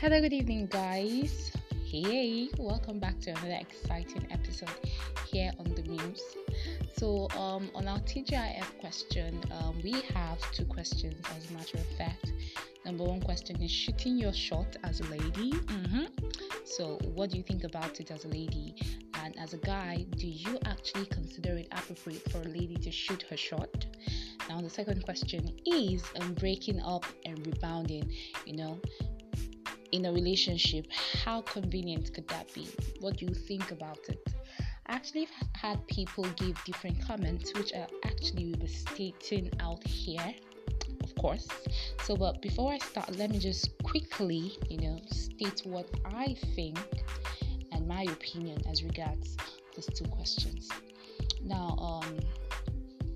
Hello, good evening, guys. Hey, welcome back to another exciting episode here on the Muse. So, um, on our TGIF question, um, we have two questions as a matter of fact. Number one question is shooting your shot as a lady. Mm-hmm. So, what do you think about it as a lady? And as a guy, do you actually consider it appropriate for a lady to shoot her shot? Now, the second question is um, breaking up and rebounding. You know, in a relationship, how convenient could that be? What do you think about it? I actually had people give different comments, which I actually will be stating out here, of course. So, but before I start, let me just quickly, you know, state what I think and my opinion as regards these two questions. Now, um,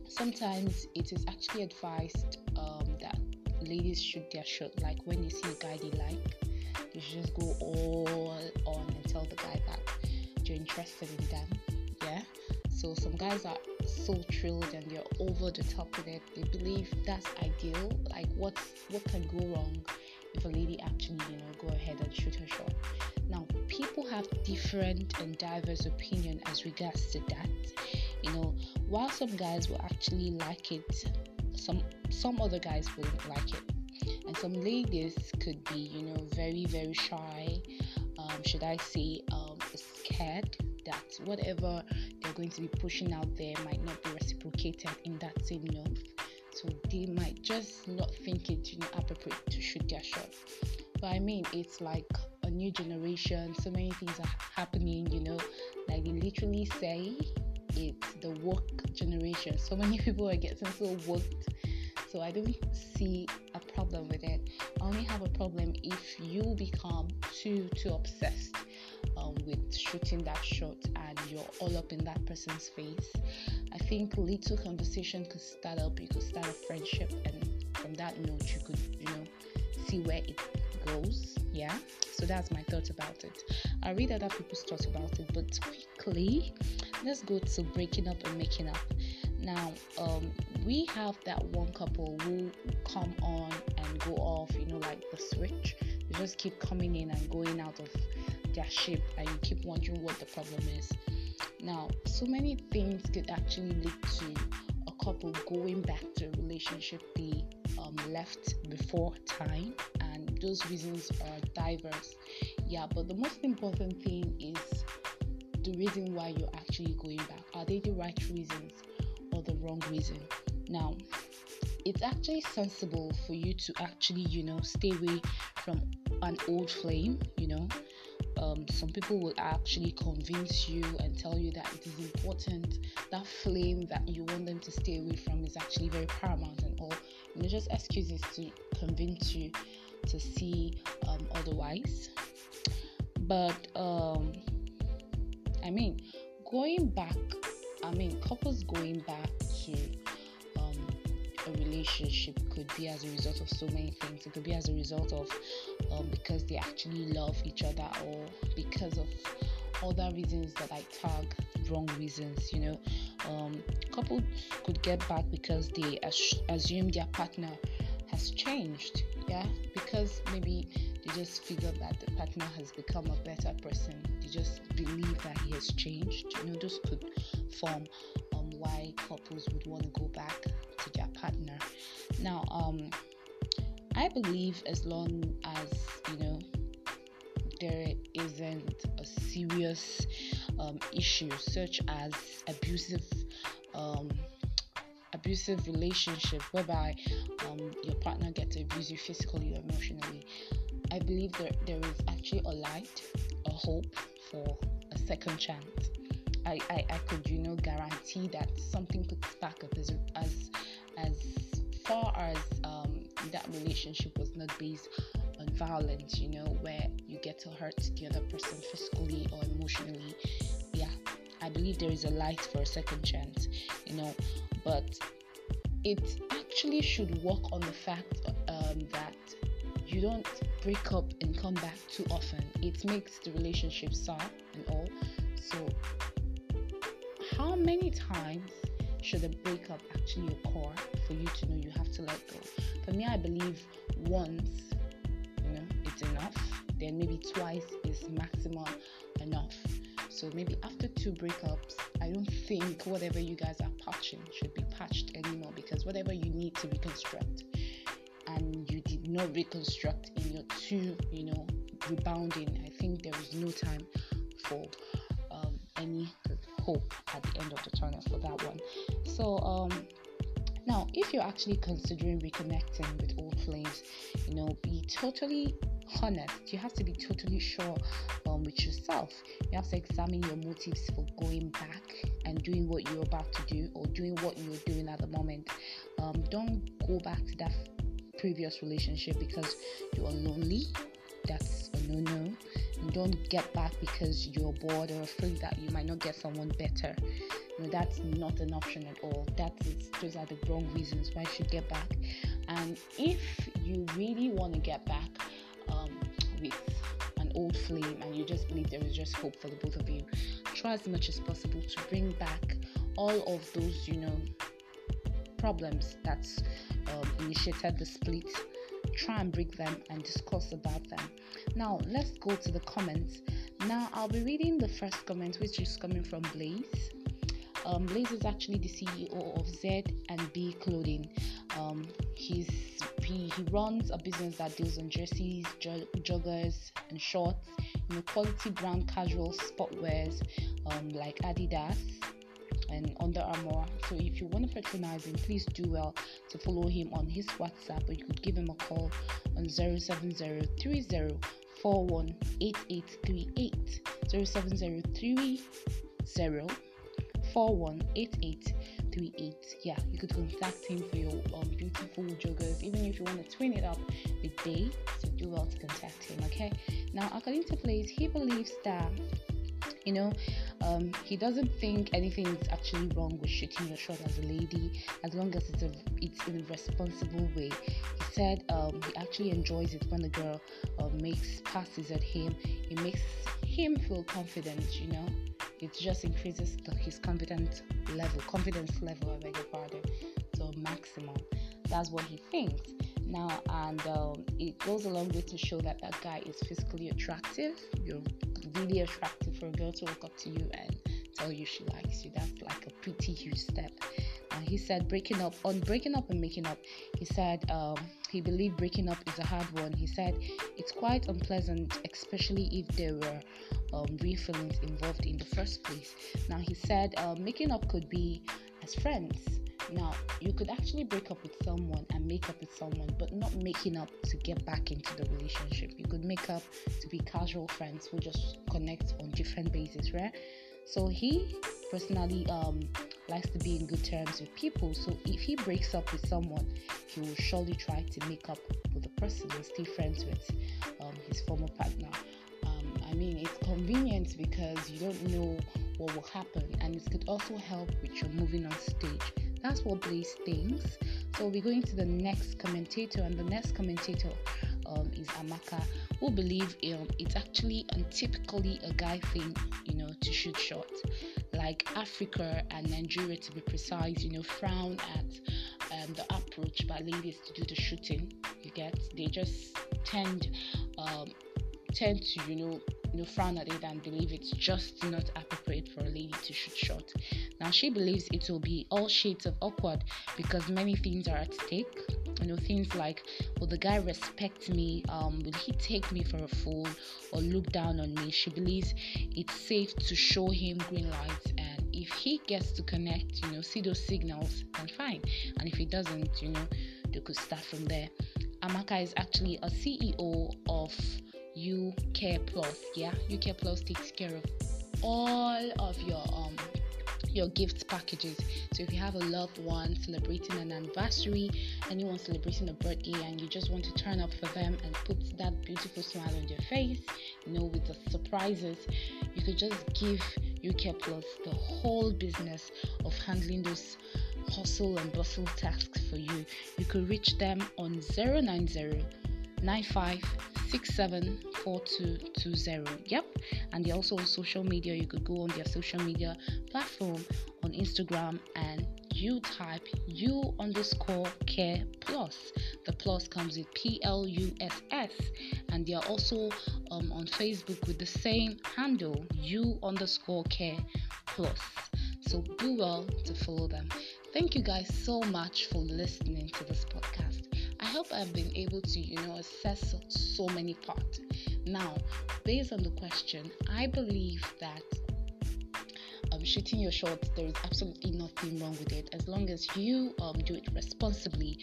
sometimes it is actually advised um, that ladies shoot their shot, like when they see a guy they like you should just go all on and tell the guy that you're interested in them. Yeah. So some guys are so thrilled and they're over the top with it. They believe that's ideal. Like what what can go wrong if a lady actually, you know, go ahead and shoot her shot. Now people have different and diverse opinion as regards to that. You know, while some guys will actually like it, some some other guys wouldn't like it and some ladies could be you know very very shy. Um, should i say um, scared that whatever they're going to be pushing out there might not be reciprocated in that same note so they might just not think it you know appropriate to shoot their shot. But i mean it's like a new generation. So many things are happening you know. Like they literally say it's the woke generation. So many people are getting so woke. So I don't see problem with it. I only have a problem if you become too too obsessed um, with shooting that shot and you're all up in that person's face. I think little conversation could start up. You could start a friendship, and from that note, you could you know see where it goes. Yeah. So that's my thoughts about it. I read other people's thoughts about it, but quickly, let's go to breaking up and making up. Now, um, we have that one couple who come on and go off, you know, like the switch. They just keep coming in and going out of their ship, and you keep wondering what the problem is. Now, so many things could actually lead to a couple going back to a relationship they um, left before time, and those reasons are diverse. Yeah, but the most important thing is the reason why you're actually going back. Are they the right reasons or the wrong reason? Now, it's actually sensible for you to actually, you know, stay away from an old flame, you know. Um, some people will actually convince you and tell you that it is important. That flame that you want them to stay away from is actually very paramount and all. Know, just excuses to convince you to see um, otherwise. But um, I mean, going back, I mean, couples going back to a relationship could be as a result of so many things. It could be as a result of um, because they actually love each other or because of other reasons that I tag wrong reasons. You know, um, couples could get back because they as- assume their partner has changed. Yeah, because maybe they just figure that the partner has become a better person. They just believe that he has changed. You know, those could form um, why couples would want to go back to their partner. Now, um, I believe as long as you know there isn't a serious um, issue such as abusive um, abusive relationship whereby um, your partner gets abused you physically or emotionally i believe that there is actually a light a hope for a second chance I, I, I could you know guarantee that something could spark up as, as as far as um, that relationship was not based on violence, you know, where you get to hurt the other person physically or emotionally. Yeah, I believe there is a light for a second chance, you know, but it actually should work on the fact um, that you don't break up and come back too often. It makes the relationship sour and all. So, how many times should a breakup actually occur for you to know you have to let go? For me, I believe once, you know, it's enough. then maybe twice is maximum enough. So maybe after two breakups, I don't think whatever you guys are patching should be patched anymore because whatever you need to reconstruct and you did not reconstruct in your two, you know, rebounding, I think there is no time for um, any hope at the end of the tunnel for that one. So, um, now if you're actually considering reconnecting with old flames, you know, be totally honest. You have to be totally sure um, with yourself. You have to examine your motives for going back and doing what you're about to do or doing what you're doing at the moment. Um, don't go back to that previous relationship because you are lonely. That's a no no. Don't get back because you're bored or afraid that you might not get someone better. Know, that's not an option at all. That is those are the wrong reasons why you should get back. And if you really want to get back, um, with an old flame and you just believe there is just hope for the both of you, try as much as possible to bring back all of those, you know, problems that um, initiated the split. Try and break them and discuss about them. Now, let's go to the comments. Now, I'll be reading the first comment, which is coming from Blaze. Um, Blaze is actually the CEO of Z and B Clothing. Um, he's he, he runs a business that deals on jerseys, joggers, and shorts. You know, quality brand casual sportwears um, like Adidas and Under Armour. So if you want to patronize him, please do well to follow him on his WhatsApp, or you could give him a call on 07030 418838 07030 418838. Yeah, you could contact him for your um, beautiful joggers, even if you want to twin it up with day. So do well to contact him. Okay. Now, according to Blaze, he believes that you know um, he doesn't think anything is actually wrong with shooting your shot as a lady as long as it's a it's in a responsible way he said um, he actually enjoys it when the girl uh, makes passes at him it makes him feel confident you know it just increases the, his confidence level, confidence level, I beg your pardon, to maximum. That's what he thinks. Now, and um, it goes a long way to show that that guy is physically attractive. You're really attractive for a girl to walk up to you and tell you she likes you. That's like a pretty huge step. Uh, he said breaking up on breaking up and making up. He said um, he believed breaking up is a hard one. He said it's quite unpleasant, especially if there were um, real feelings involved in the first place. Now he said uh, making up could be as friends. Now you could actually break up with someone and make up with someone, but not making up to get back into the relationship. You could make up to be casual friends who just connect on different bases, right? So he personally um, likes to be in good terms with people. So if he breaks up with someone, he will surely try to make up with the person and stay friends with um, his former partner. Um, I mean, it's convenient because you don't know what will happen, and it could also help with your moving on stage. That's what Blaze thinks. So we're going to the next commentator, and the next commentator um, is Amaka, who believe um, it's actually and typically a guy thing, you know, to shoot shots. Like Africa and Nigeria, to be precise, you know, frown at um, the approach by ladies to do the shooting. You get, they just tend um, tend to, you know, you know, frown at it and believe it's just not appropriate for a lady to shoot shot. Now she believes it will be all shades of awkward because many things are at stake. You know, things like will the guy respect me? Um, will he take me for a fool or look down on me? She believes it's safe to show him green lights and if he gets to connect, you know, see those signals, then fine. And if he doesn't, you know, they could start from there. Amaka is actually a CEO of U Care Plus. Yeah, U Care Plus takes care of all of your um your gift packages. So if you have a loved one celebrating an anniversary, anyone celebrating a birthday, and you just want to turn up for them and put that beautiful smile on their face, you know, with the surprises, you could just give U Care Plus the whole business of handling those hustle and bustle tasks for you. You could reach them on 090 Yep. And they're also on social media. You could go on their social media platform on Instagram and you type U underscore care plus. The Plus comes with P L U S S, and they are also um, on Facebook with the same handle U underscore Care Plus. So do well to follow them. Thank you guys so much for listening to this podcast. I hope I've been able to, you know, assess so many parts. Now, based on the question, I believe that um, shooting your shot, there is absolutely nothing wrong with it as long as you um, do it responsibly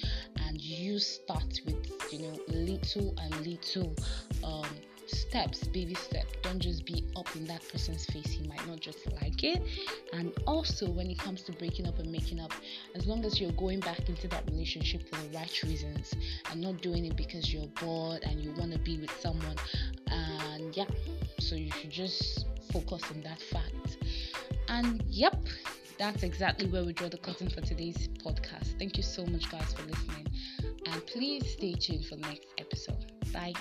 and you start with, you know, little and little um, steps, baby steps. Don't just be up in that person's face. He might not just like it. And also, when it comes to breaking up and making up, as long as you're going back into that relationship for the right reasons and not doing it because you're bored and you want to be with someone. And yeah, so you should just focus on that fact. And yep, that's exactly where we draw the curtain for today's podcast. Thank you so much, guys, for listening. And please stay tuned for the next episode. Bye.